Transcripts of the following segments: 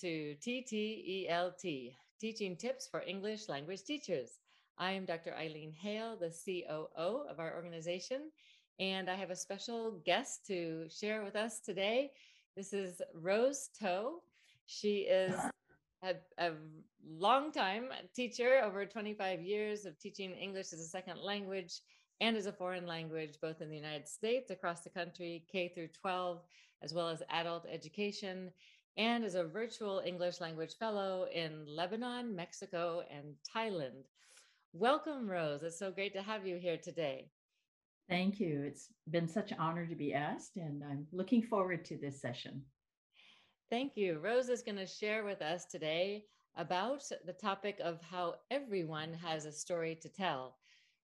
to TTELT, Teaching Tips for English Language Teachers. I am Dr. Eileen Hale, the COO of our organization, and I have a special guest to share with us today. This is Rose Toe. She is a, a long time teacher, over 25 years of teaching English as a second language and as a foreign language, both in the United States, across the country, K through 12, as well as adult education and is a virtual English language fellow in Lebanon, Mexico, and Thailand. Welcome, Rose. It's so great to have you here today. Thank you. It's been such an honor to be asked, and I'm looking forward to this session. Thank you. Rose is going to share with us today about the topic of how everyone has a story to tell.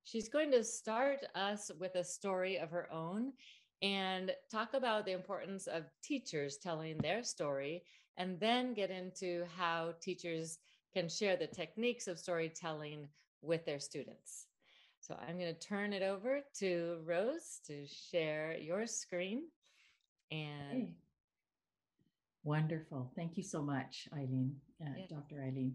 She's going to start us with a story of her own and talk about the importance of teachers telling their story, and then get into how teachers can share the techniques of storytelling with their students. So I'm going to turn it over to Rose to share your screen. And hey. wonderful. Thank you so much, Eileen, uh, yeah. Dr. Eileen.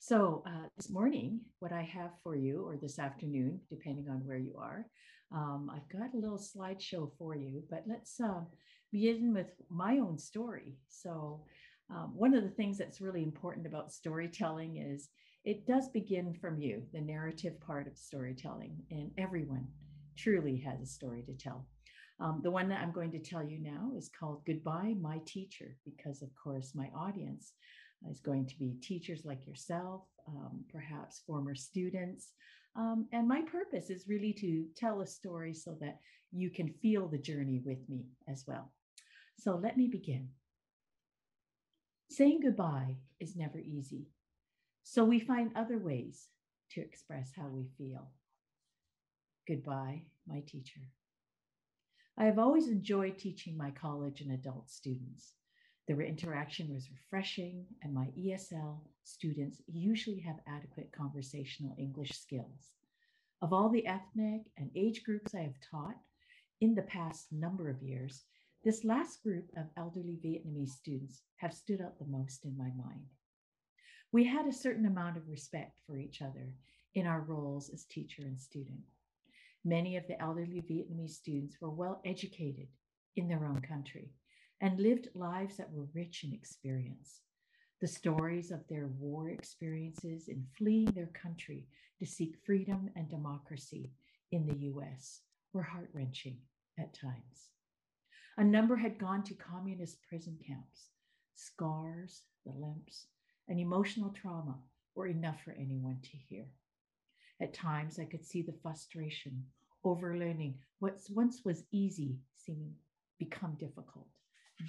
So uh, this morning, what I have for you, or this afternoon, depending on where you are, um, I've got a little slideshow for you, but let's uh, begin with my own story. So, um, one of the things that's really important about storytelling is it does begin from you, the narrative part of storytelling, and everyone truly has a story to tell. Um, the one that I'm going to tell you now is called Goodbye, My Teacher, because, of course, my audience is going to be teachers like yourself, um, perhaps former students, um, and my purpose is really to tell a story so that you can feel the journey with me as well. So let me begin. Saying goodbye is never easy. So we find other ways to express how we feel. Goodbye, my teacher. I have always enjoyed teaching my college and adult students. The interaction was refreshing, and my ESL students usually have adequate conversational English skills. Of all the ethnic and age groups I have taught in the past number of years, this last group of elderly Vietnamese students have stood out the most in my mind. We had a certain amount of respect for each other in our roles as teacher and student. Many of the elderly Vietnamese students were well educated in their own country and lived lives that were rich in experience. The stories of their war experiences in fleeing their country to seek freedom and democracy in the US were heart wrenching at times. A number had gone to communist prison camps. Scars, the limps, and emotional trauma were enough for anyone to hear. At times, I could see the frustration over learning what once was easy seeming become difficult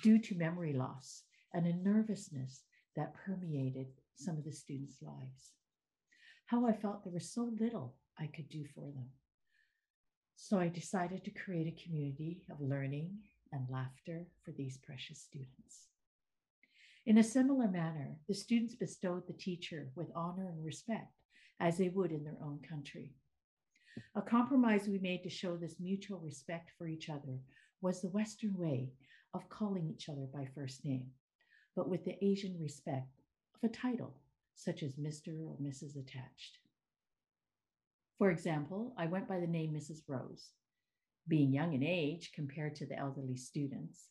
due to memory loss and a nervousness that permeated some of the students' lives. How I felt there was so little I could do for them. So I decided to create a community of learning and laughter for these precious students. In a similar manner, the students bestowed the teacher with honor and respect as they would in their own country. A compromise we made to show this mutual respect for each other was the Western way of calling each other by first name, but with the Asian respect of a title, such as Mr. or Mrs. attached. For example, I went by the name Mrs. Rose. Being young in age compared to the elderly students,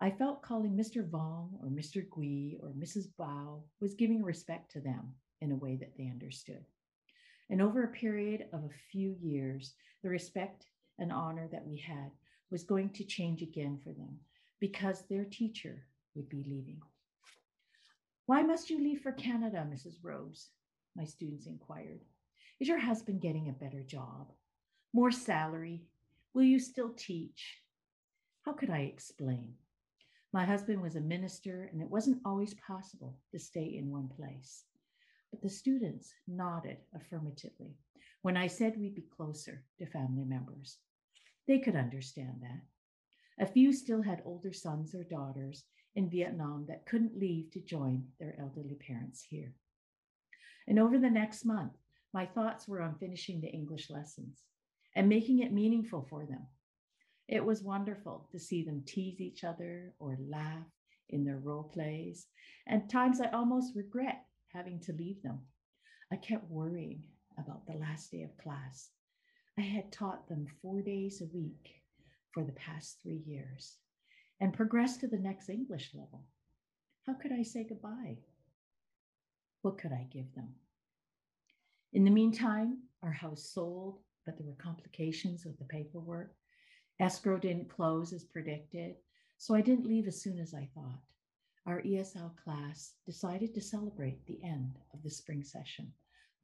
I felt calling Mr. Vong or Mr. Gui or Mrs. Bao was giving respect to them in a way that they understood. And over a period of a few years, the respect and honor that we had was going to change again for them because their teacher would be leaving. Why must you leave for Canada, Mrs. Rose? My students inquired. Is your husband getting a better job? More salary? Will you still teach? How could I explain? My husband was a minister, and it wasn't always possible to stay in one place. But the students nodded affirmatively when I said we'd be closer to family members. They could understand that. A few still had older sons or daughters in Vietnam that couldn't leave to join their elderly parents here. And over the next month, my thoughts were on finishing the English lessons and making it meaningful for them. It was wonderful to see them tease each other or laugh in their role plays, and times I almost regret having to leave them. I kept worrying about the last day of class. I had taught them four days a week for the past three years and progress to the next English level. How could I say goodbye? What could I give them? In the meantime, our house sold, but there were complications with the paperwork. Escrow didn't close as predicted, so I didn't leave as soon as I thought. Our ESL class decided to celebrate the end of the spring session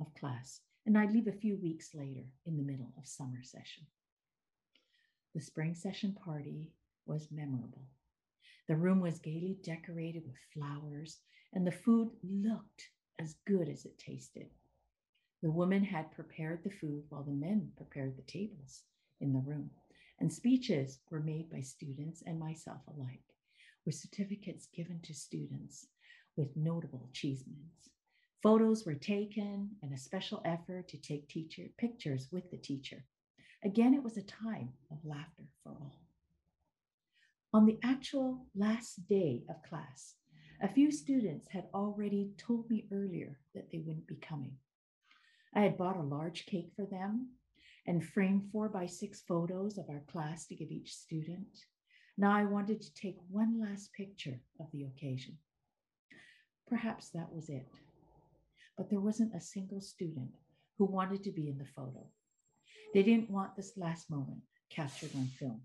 of class, and I'd leave a few weeks later in the middle of summer session. The spring session party was memorable. The room was gaily decorated with flowers, and the food looked as good as it tasted. The women had prepared the food while the men prepared the tables in the room, and speeches were made by students and myself alike, with certificates given to students with notable achievements. Photos were taken and a special effort to take teacher pictures with the teacher. Again, it was a time of laughter for all. On the actual last day of class, a few students had already told me earlier that they wouldn't be coming. I had bought a large cake for them and framed four by six photos of our class to give each student. Now I wanted to take one last picture of the occasion. Perhaps that was it. But there wasn't a single student who wanted to be in the photo. They didn't want this last moment captured on film.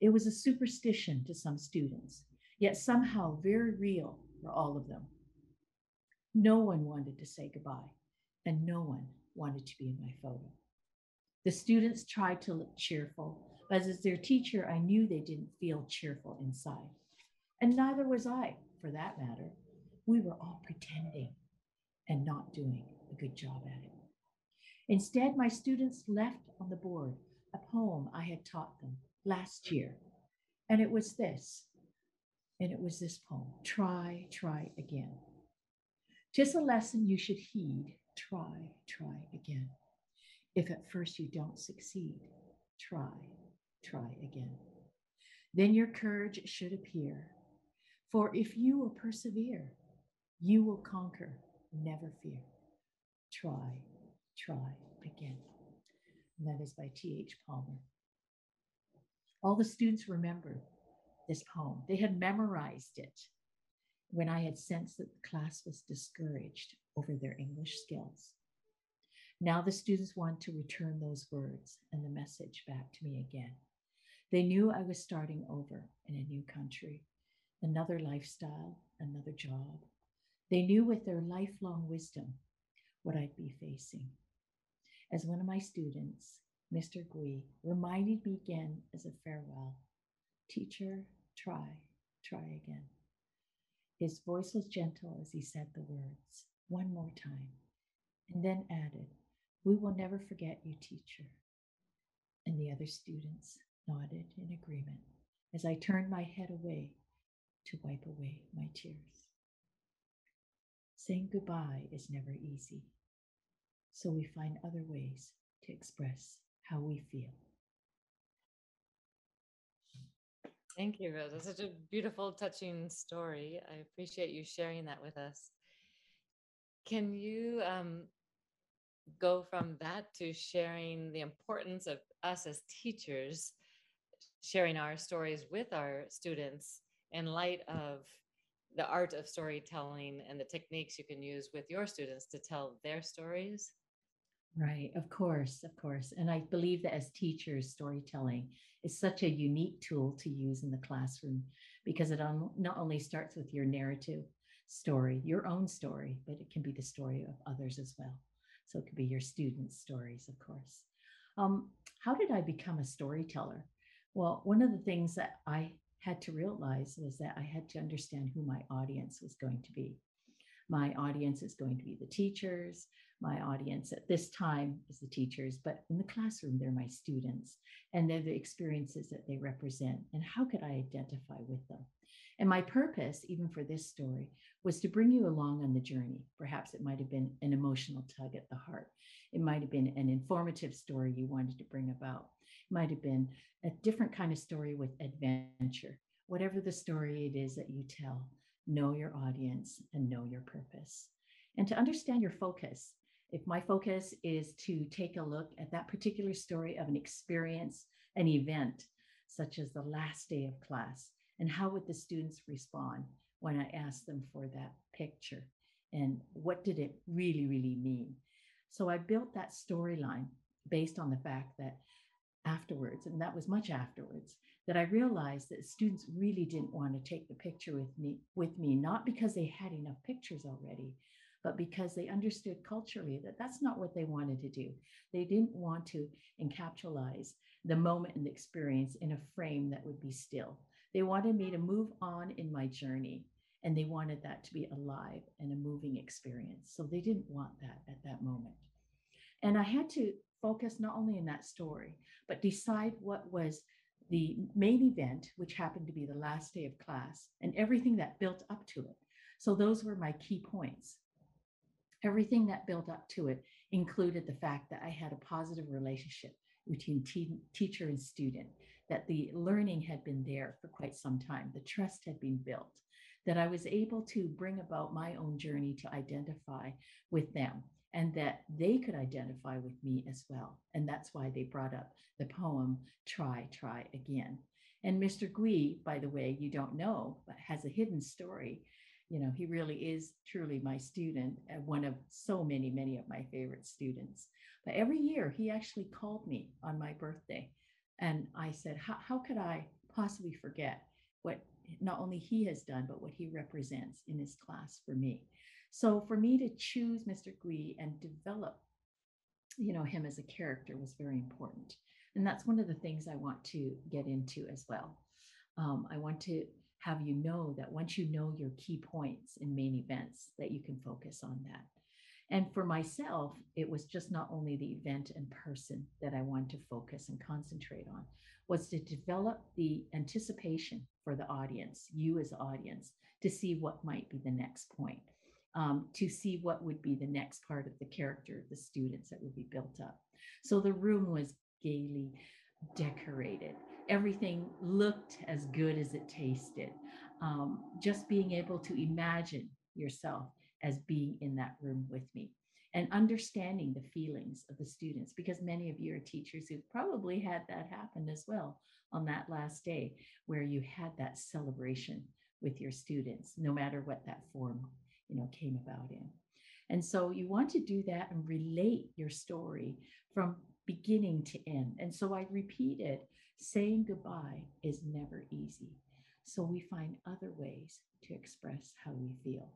It was a superstition to some students, yet somehow very real for all of them. No one wanted to say goodbye, and no one wanted to be in my photo. The students tried to look cheerful, but as their teacher, I knew they didn't feel cheerful inside. And neither was I, for that matter. We were all pretending and not doing a good job at it. Instead, my students left on the board a poem I had taught them last year. And it was this. And it was this poem Try, try again. Tis a lesson you should heed. Try, try again. If at first you don't succeed, try, try again. Then your courage should appear. For if you will persevere, you will conquer, never fear. Try, try again. And that is by T.H. Palmer. All the students remembered this poem. They had memorized it when I had sensed that the class was discouraged over their English skills. Now the students want to return those words and the message back to me again. They knew I was starting over in a new country, another lifestyle, another job. They knew with their lifelong wisdom what I'd be facing. As one of my students, Mr. Gui, reminded me again as a farewell Teacher, try, try again. His voice was gentle as he said the words, one more time, and then added, We will never forget you, teacher. And the other students nodded in agreement as I turned my head away to wipe away my tears. Saying goodbye is never easy, so we find other ways to express how we feel. Thank you, Rose. That's such a beautiful, touching story. I appreciate you sharing that with us. Can you um, go from that to sharing the importance of us as teachers sharing our stories with our students in light of the art of storytelling and the techniques you can use with your students to tell their stories? Right, of course, of course. And I believe that as teachers, storytelling is such a unique tool to use in the classroom because it not only starts with your narrative story, your own story, but it can be the story of others as well. So it could be your students' stories, of course. Um, how did I become a storyteller? Well, one of the things that I had to realize was that I had to understand who my audience was going to be. My audience is going to be the teachers, my audience at this time is the teachers, but in the classroom, they're my students and they're the experiences that they represent. And how could I identify with them? And my purpose, even for this story, was to bring you along on the journey. Perhaps it might have been an emotional tug at the heart. It might have been an informative story you wanted to bring about. It might have been a different kind of story with adventure whatever the story it is that you tell, know your audience and know your purpose. And to understand your focus, if my focus is to take a look at that particular story of an experience, an event, such as the last day of class, and how would the students respond when I asked them for that picture? And what did it really, really mean? So I built that storyline based on the fact that afterwards, and that was much afterwards, that I realized that students really didn't want to take the picture with me, with me, not because they had enough pictures already, but because they understood culturally that that's not what they wanted to do. They didn't want to encapsulize the moment and the experience in a frame that would be still. They wanted me to move on in my journey and they wanted that to be alive and a moving experience. So they didn't want that at that moment. And I had to focus not only in that story, but decide what was the main event, which happened to be the last day of class, and everything that built up to it. So those were my key points. Everything that built up to it included the fact that I had a positive relationship between te- teacher and student, that the learning had been there for quite some time, the trust had been built, that I was able to bring about my own journey to identify with them and that they could identify with me as well. And that's why they brought up the poem Try, Try Again. And Mr. Gui, by the way, you don't know, but has a hidden story. You know, he really is truly my student, uh, one of so many, many of my favorite students. But every year he actually called me on my birthday. And I said, How could I possibly forget what not only he has done, but what he represents in his class for me? So for me to choose Mr. Gui and develop, you know, him as a character was very important. And that's one of the things I want to get into as well. Um, I want to have you know that once you know your key points in main events, that you can focus on that. And for myself, it was just not only the event and person that I wanted to focus and concentrate on, was to develop the anticipation for the audience, you as audience, to see what might be the next point um, to see what would be the next part of the character of the students that would be built up. So the room was gaily decorated. Everything looked as good as it tasted. Um, just being able to imagine yourself as being in that room with me and understanding the feelings of the students, because many of you are teachers who've probably had that happen as well on that last day, where you had that celebration with your students, no matter what that form you know came about in. And so you want to do that and relate your story from beginning to end. And so i repeat it saying goodbye is never easy. So we find other ways to express how we feel.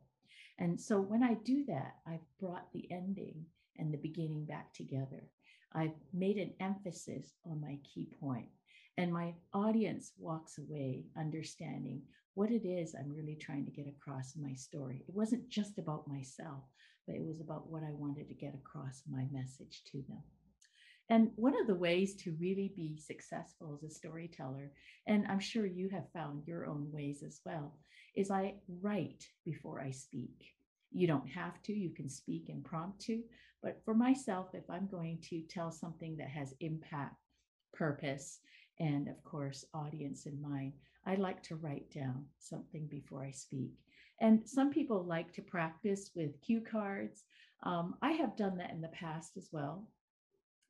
And so when i do that i've brought the ending and the beginning back together. I've made an emphasis on my key point and my audience walks away understanding what it is I'm really trying to get across in my story. It wasn't just about myself, but it was about what I wanted to get across my message to them. And one of the ways to really be successful as a storyteller, and I'm sure you have found your own ways as well, is I write before I speak. You don't have to, you can speak impromptu. But for myself, if I'm going to tell something that has impact, purpose, and of course, audience in mind, I like to write down something before I speak. And some people like to practice with cue cards. Um, I have done that in the past as well.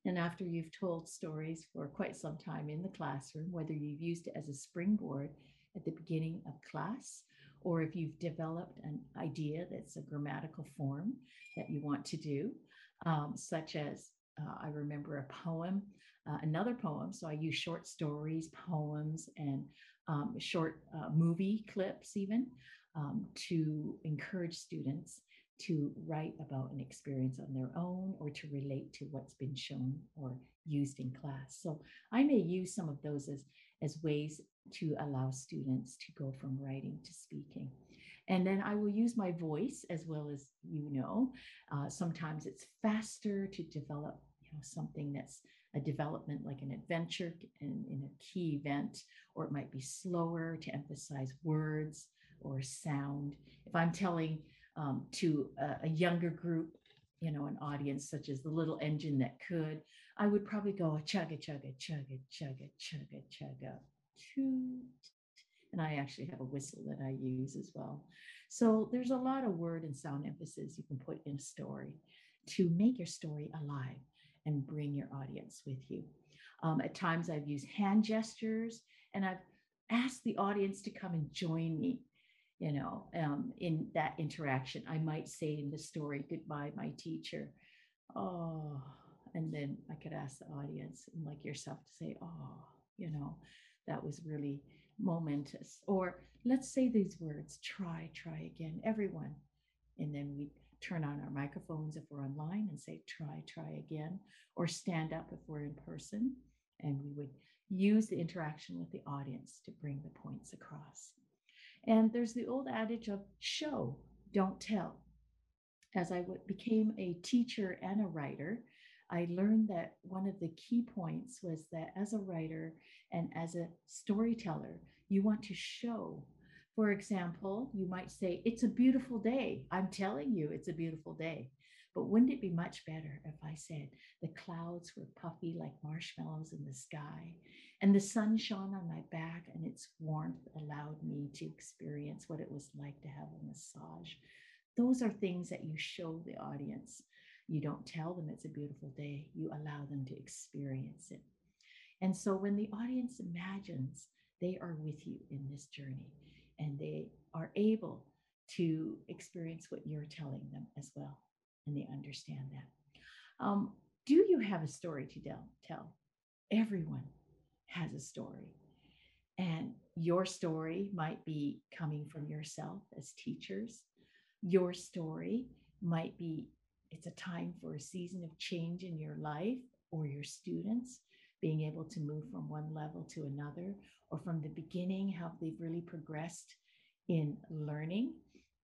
And after you've told stories for quite some time in the classroom, whether you've used it as a springboard at the beginning of class, or if you've developed an idea that's a grammatical form that you want to do, um, such as uh, I remember a poem, uh, another poem. So I use short stories, poems, and um, short uh, movie clips, even um, to encourage students to write about an experience on their own or to relate to what's been shown or used in class. So I may use some of those as, as ways to allow students to go from writing to speaking. And then I will use my voice as well as you know. Uh, sometimes it's faster to develop know, something that's a development like an adventure in, in a key event, or it might be slower to emphasize words or sound. If I'm telling um, to a, a younger group, you know, an audience such as the little engine that could, I would probably go a chugga chugga chugga chugga chugga chugga toot And I actually have a whistle that I use as well. So there's a lot of word and sound emphasis you can put in a story to make your story alive and bring your audience with you. Um, at times, I've used hand gestures and I've asked the audience to come and join me you know, um, in that interaction. I might say in the story, goodbye, my teacher. Oh, and then I could ask the audience like yourself to say, oh, you know, that was really momentous. Or let's say these words, try, try again, everyone. And then we turn on our microphones if we're online and say, try, try again, or stand up if we're in person. And we would use the interaction with the audience to bring the points across. And there's the old adage of show, don't tell. As I became a teacher and a writer, I learned that one of the key points was that as a writer and as a storyteller, you want to show. For example, you might say, It's a beautiful day. I'm telling you, it's a beautiful day. But wouldn't it be much better if I said the clouds were puffy like marshmallows in the sky, and the sun shone on my back, and its warmth allowed me to experience what it was like to have a massage? Those are things that you show the audience. You don't tell them it's a beautiful day, you allow them to experience it. And so when the audience imagines they are with you in this journey and they are able to experience what you're telling them as well and they understand that. Um, do you have a story to tell? Tell. Everyone has a story. And your story might be coming from yourself as teachers. Your story might be it's a time for a season of change in your life or your students being able to move from one level to another, or from the beginning, how they've really progressed in learning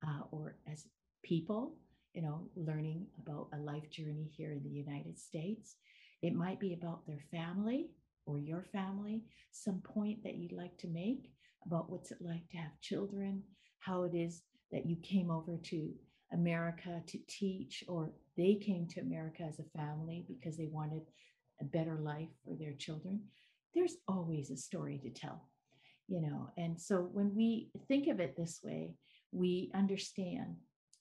uh, or as people you know, learning about a life journey here in the United States. It might be about their family or your family, some point that you'd like to make about what's it like to have children, how it is that you came over to America to teach, or they came to America as a family because they wanted a better life for their children. There's always a story to tell, you know. And so when we think of it this way, we understand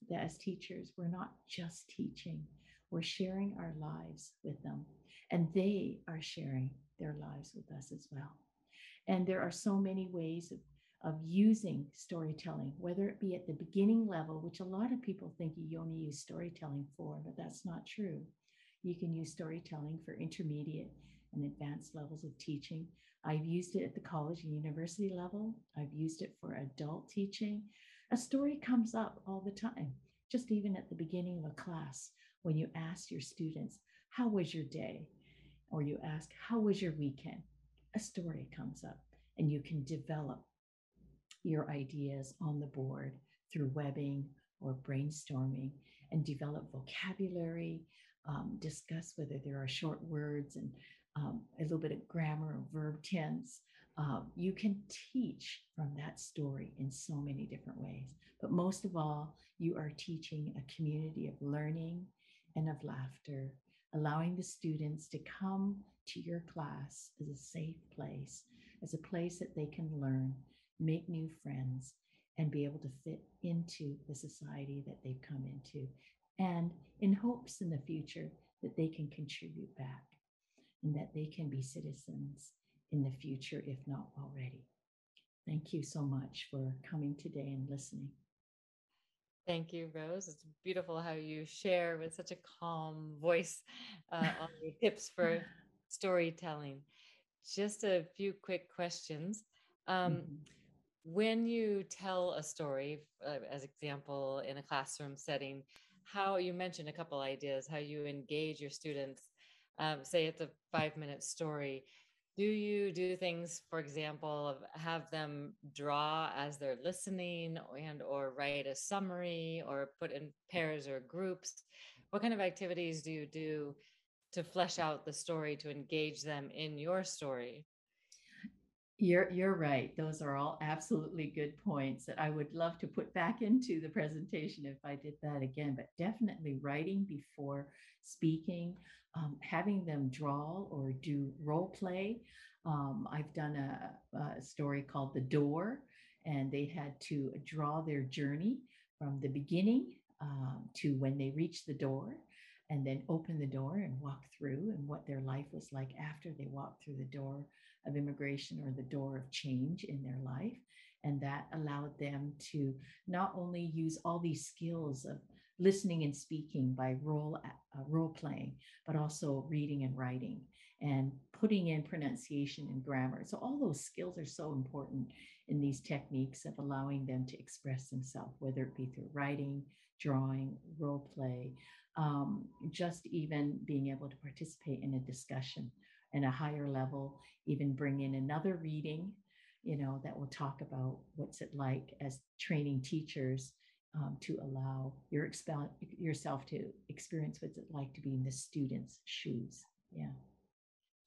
that as teachers, we're not just teaching, we're sharing our lives with them, and they are sharing their lives with us as well. And there are so many ways of, of using storytelling, whether it be at the beginning level, which a lot of people think you only use storytelling for, but that's not true. You can use storytelling for intermediate and advanced levels of teaching. I've used it at the college and university level. I've used it for adult teaching a story comes up all the time, just even at the beginning of a class when you ask your students, How was your day? Or you ask, How was your weekend? A story comes up, and you can develop your ideas on the board through webbing or brainstorming and develop vocabulary, um, discuss whether there are short words and um, a little bit of grammar or verb tense, um, you can teach from that story in so many different ways. But most of all, you are teaching a community of learning and of laughter, allowing the students to come to your class as a safe place, as a place that they can learn, make new friends, and be able to fit into the society that they've come into. And in hopes in the future that they can contribute back and that they can be citizens in the future, if not already. Thank you so much for coming today and listening. Thank you, Rose. It's beautiful how you share with such a calm voice uh, on your tips for storytelling. Just a few quick questions. Um, mm-hmm. When you tell a story, uh, as example, in a classroom setting, how you mentioned a couple ideas, how you engage your students. Um, say it's a five minute story. Do you do things for example of have them draw as they're listening and or write a summary or put in pairs or groups? What kind of activities do you do to flesh out the story to engage them in your story you're you're right those are all absolutely good points that i would love to put back into the presentation if i did that again but definitely writing before speaking um, having them draw or do role play. Um, I've done a, a, story called The Door, and they had to draw their journey from the beginning um, to when they reached the door and then open the door and walk through and what their life was like after they walked through the door of immigration or the door of change in their life. And that allowed them to not only use all these skills of listening and speaking by role uh, role playing but also reading and writing and putting in pronunciation and grammar. So all those skills are so important in these techniques of allowing them to express themselves whether it be through writing drawing role play um, just even being able to participate in a discussion and a higher level even bring in another reading you know, that will talk about what's it like as training teachers um, to allow your exp- yourself to experience what's it like to be in the student's shoes. Yeah.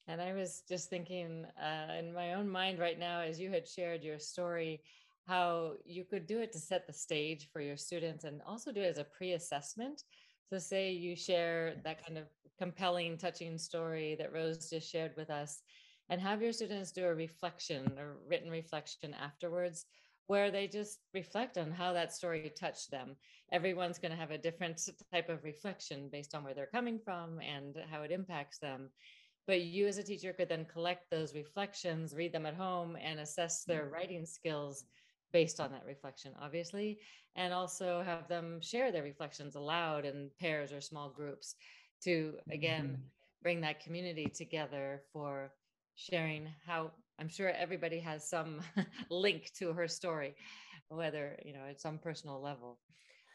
And I was just thinking uh, in my own mind right now, as you had shared your story, how you could do it to set the stage for your students and also do it as a pre assessment. So, say you share that kind of compelling, touching story that Rose just shared with us, and have your students do a reflection or written reflection afterwards where they just reflect on how that story touched them. Everyone's going to have a different type of reflection based on where they're coming from and how it impacts them. But you, as a teacher, could then collect those reflections, read them at home, and assess their mm-hmm. writing skills based on that reflection, obviously, and also have them share their reflections aloud in pairs or small groups to, again, mm-hmm. bring that community together for sharing how I'm sure everybody has some link to her story, whether, you know, at some personal level.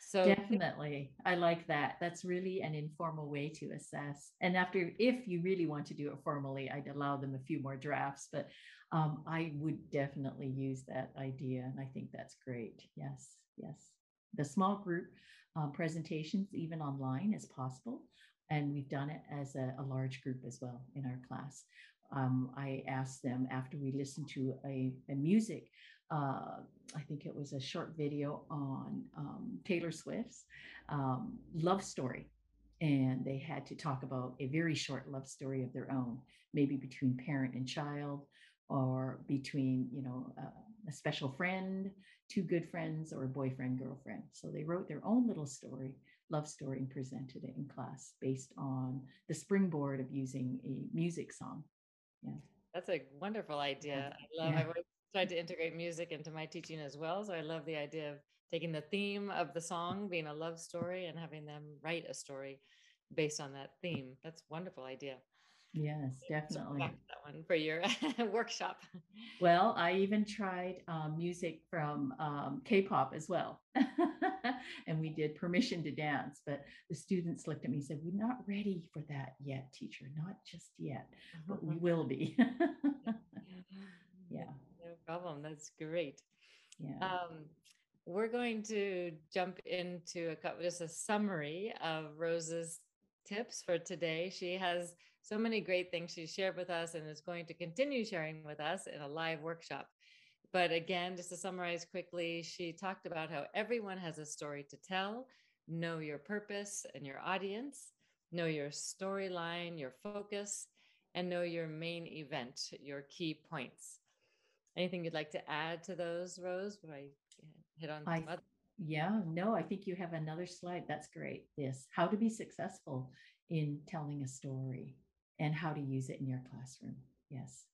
So definitely, I like that. That's really an informal way to assess. And after, if you really want to do it formally, I'd allow them a few more drafts, but um, I would definitely use that idea. And I think that's great. Yes, yes. The small group um, presentations, even online, is possible. And we've done it as a, a large group as well in our class um, I asked them after we listened to a, a music, uh, I think it was a short video on um, Taylor Swift's um, love story. And they had to talk about a very short love story of their own, maybe between parent and child, or between, you know, uh, a special friend, two good friends, or a boyfriend, girlfriend. So they wrote their own little story, love story, and presented it in class based on the springboard of using a music song yeah that's a wonderful idea i love yeah. i've tried to integrate music into my teaching as well so i love the idea of taking the theme of the song being a love story and having them write a story based on that theme that's a wonderful idea Yes, definitely. that one for your workshop. Well, I even tried um, music from um, K-pop as well, and we did "Permission to Dance." But the students looked at me and said, "We're not ready for that yet, teacher. Not just yet, but we will be." yeah. Problem. That's great. Yeah. Um, we're going to jump into a couple, just a summary of Rose's tips for today. She has so many great things she shared with us and is going to continue sharing with us in a live workshop. But again, just to summarize quickly, she talked about how everyone has a story to tell, know your purpose and your audience, know your storyline, your focus, and know your main event, your key points. Anything you'd like to add to those, Rose? Would I hit on I, Yeah, no, I think you have another slide. That's great. Yes, how to be successful in telling a story and how to use it in your classroom. Yes.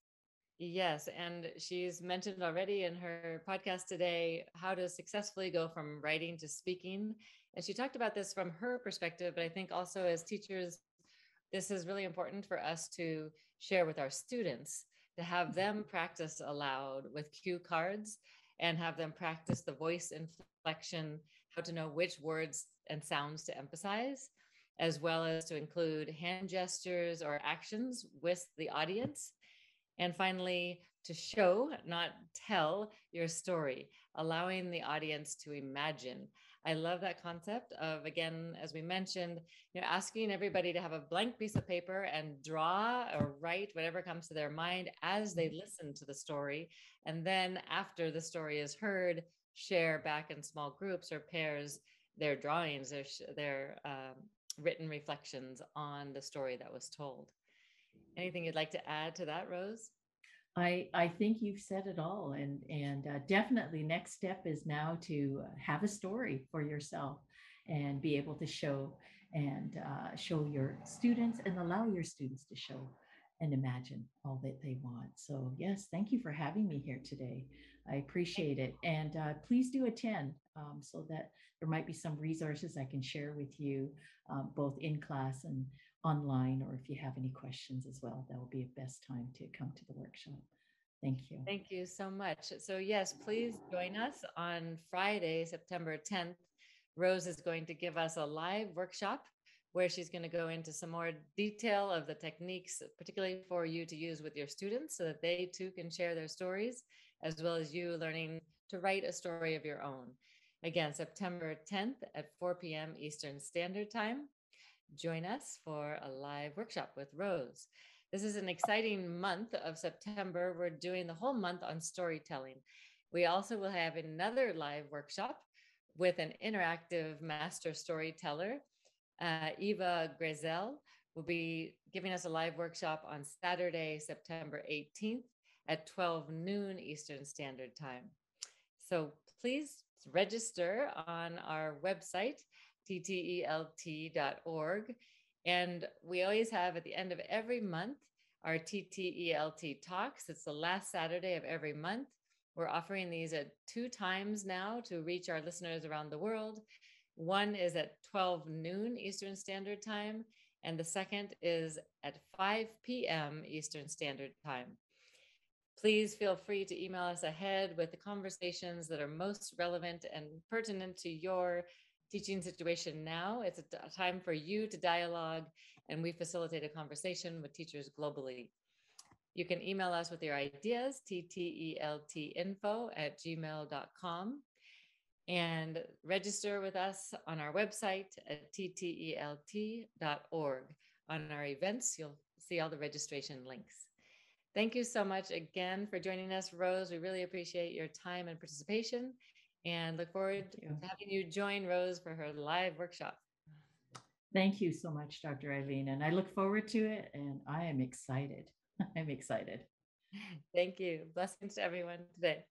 Yes. And she's mentioned already in her podcast today how to successfully go from writing to speaking. And she talked about this from her perspective, but I think also as teachers, this is really important for us to share with our students to have them practice aloud with cue cards and have them practice the voice inflection, how to know which words and sounds to emphasize as well as to include hand gestures or actions with the audience. And finally, to show, not tell your story, allowing the audience to imagine. I love that concept of, again, as we mentioned, you know, asking everybody to have a blank piece of paper and draw or write whatever comes to their mind as they listen to the story. And then after the story is heard, share back in small groups or pairs their drawings, their, their um, written reflections on the story that was told. Anything you'd like to add to that, Rose? I I think you've said it all, and and uh, definitely next step is now to have a story for yourself and be able to show and uh, show your students and allow your students to show and imagine all that they want. So yes, thank you for having me here today. I appreciate it, and uh, please do attend um, so that there might be some resources I can share with you, um, both in class and online, or if you have any questions as well, that will be a best time to come to the workshop. Thank you. Thank you so much. So, yes, please join us on Friday, September 10th. Rose is going to give us a live workshop where she's going to go into some more detail of the techniques, particularly for you to use with your students so that they too can share their stories, as well as you learning to write a story of your own. Again, September 10th at 4 p.m. Eastern Standard Time join us for a live workshop with Rose. This is an exciting month of September. We're doing the whole month on storytelling. We also will have another live workshop with an interactive master storyteller. Uh, Eva Grezel will be giving us a live workshop on Saturday, September 18th at 12 noon Eastern Standard Time. So please register on our website ttelt.org. And we always have at the end of every month our TTELT talks. It's the last Saturday of every month. We're offering these at two times now to reach our listeners around the world. One is at 12 noon Eastern Standard Time, and the second is at 5 p.m. Eastern Standard Time. Please feel free to email us ahead with the conversations that are most relevant and pertinent to your teaching situation now. It's a time for you to dialogue, and we facilitate a conversation with teachers globally. You can email us with your ideas, tteltinfo at gmail.com, and register with us on our website at ttelt.org. On our events, you'll see all the registration links. Thank you so much again for joining us, Rose. We really appreciate your time and participation and look forward to having you join Rose for her live workshop. Thank you so much, Dr. Eileen. And I look forward to it. And I am excited. I'm excited. Thank you. Blessings to everyone today.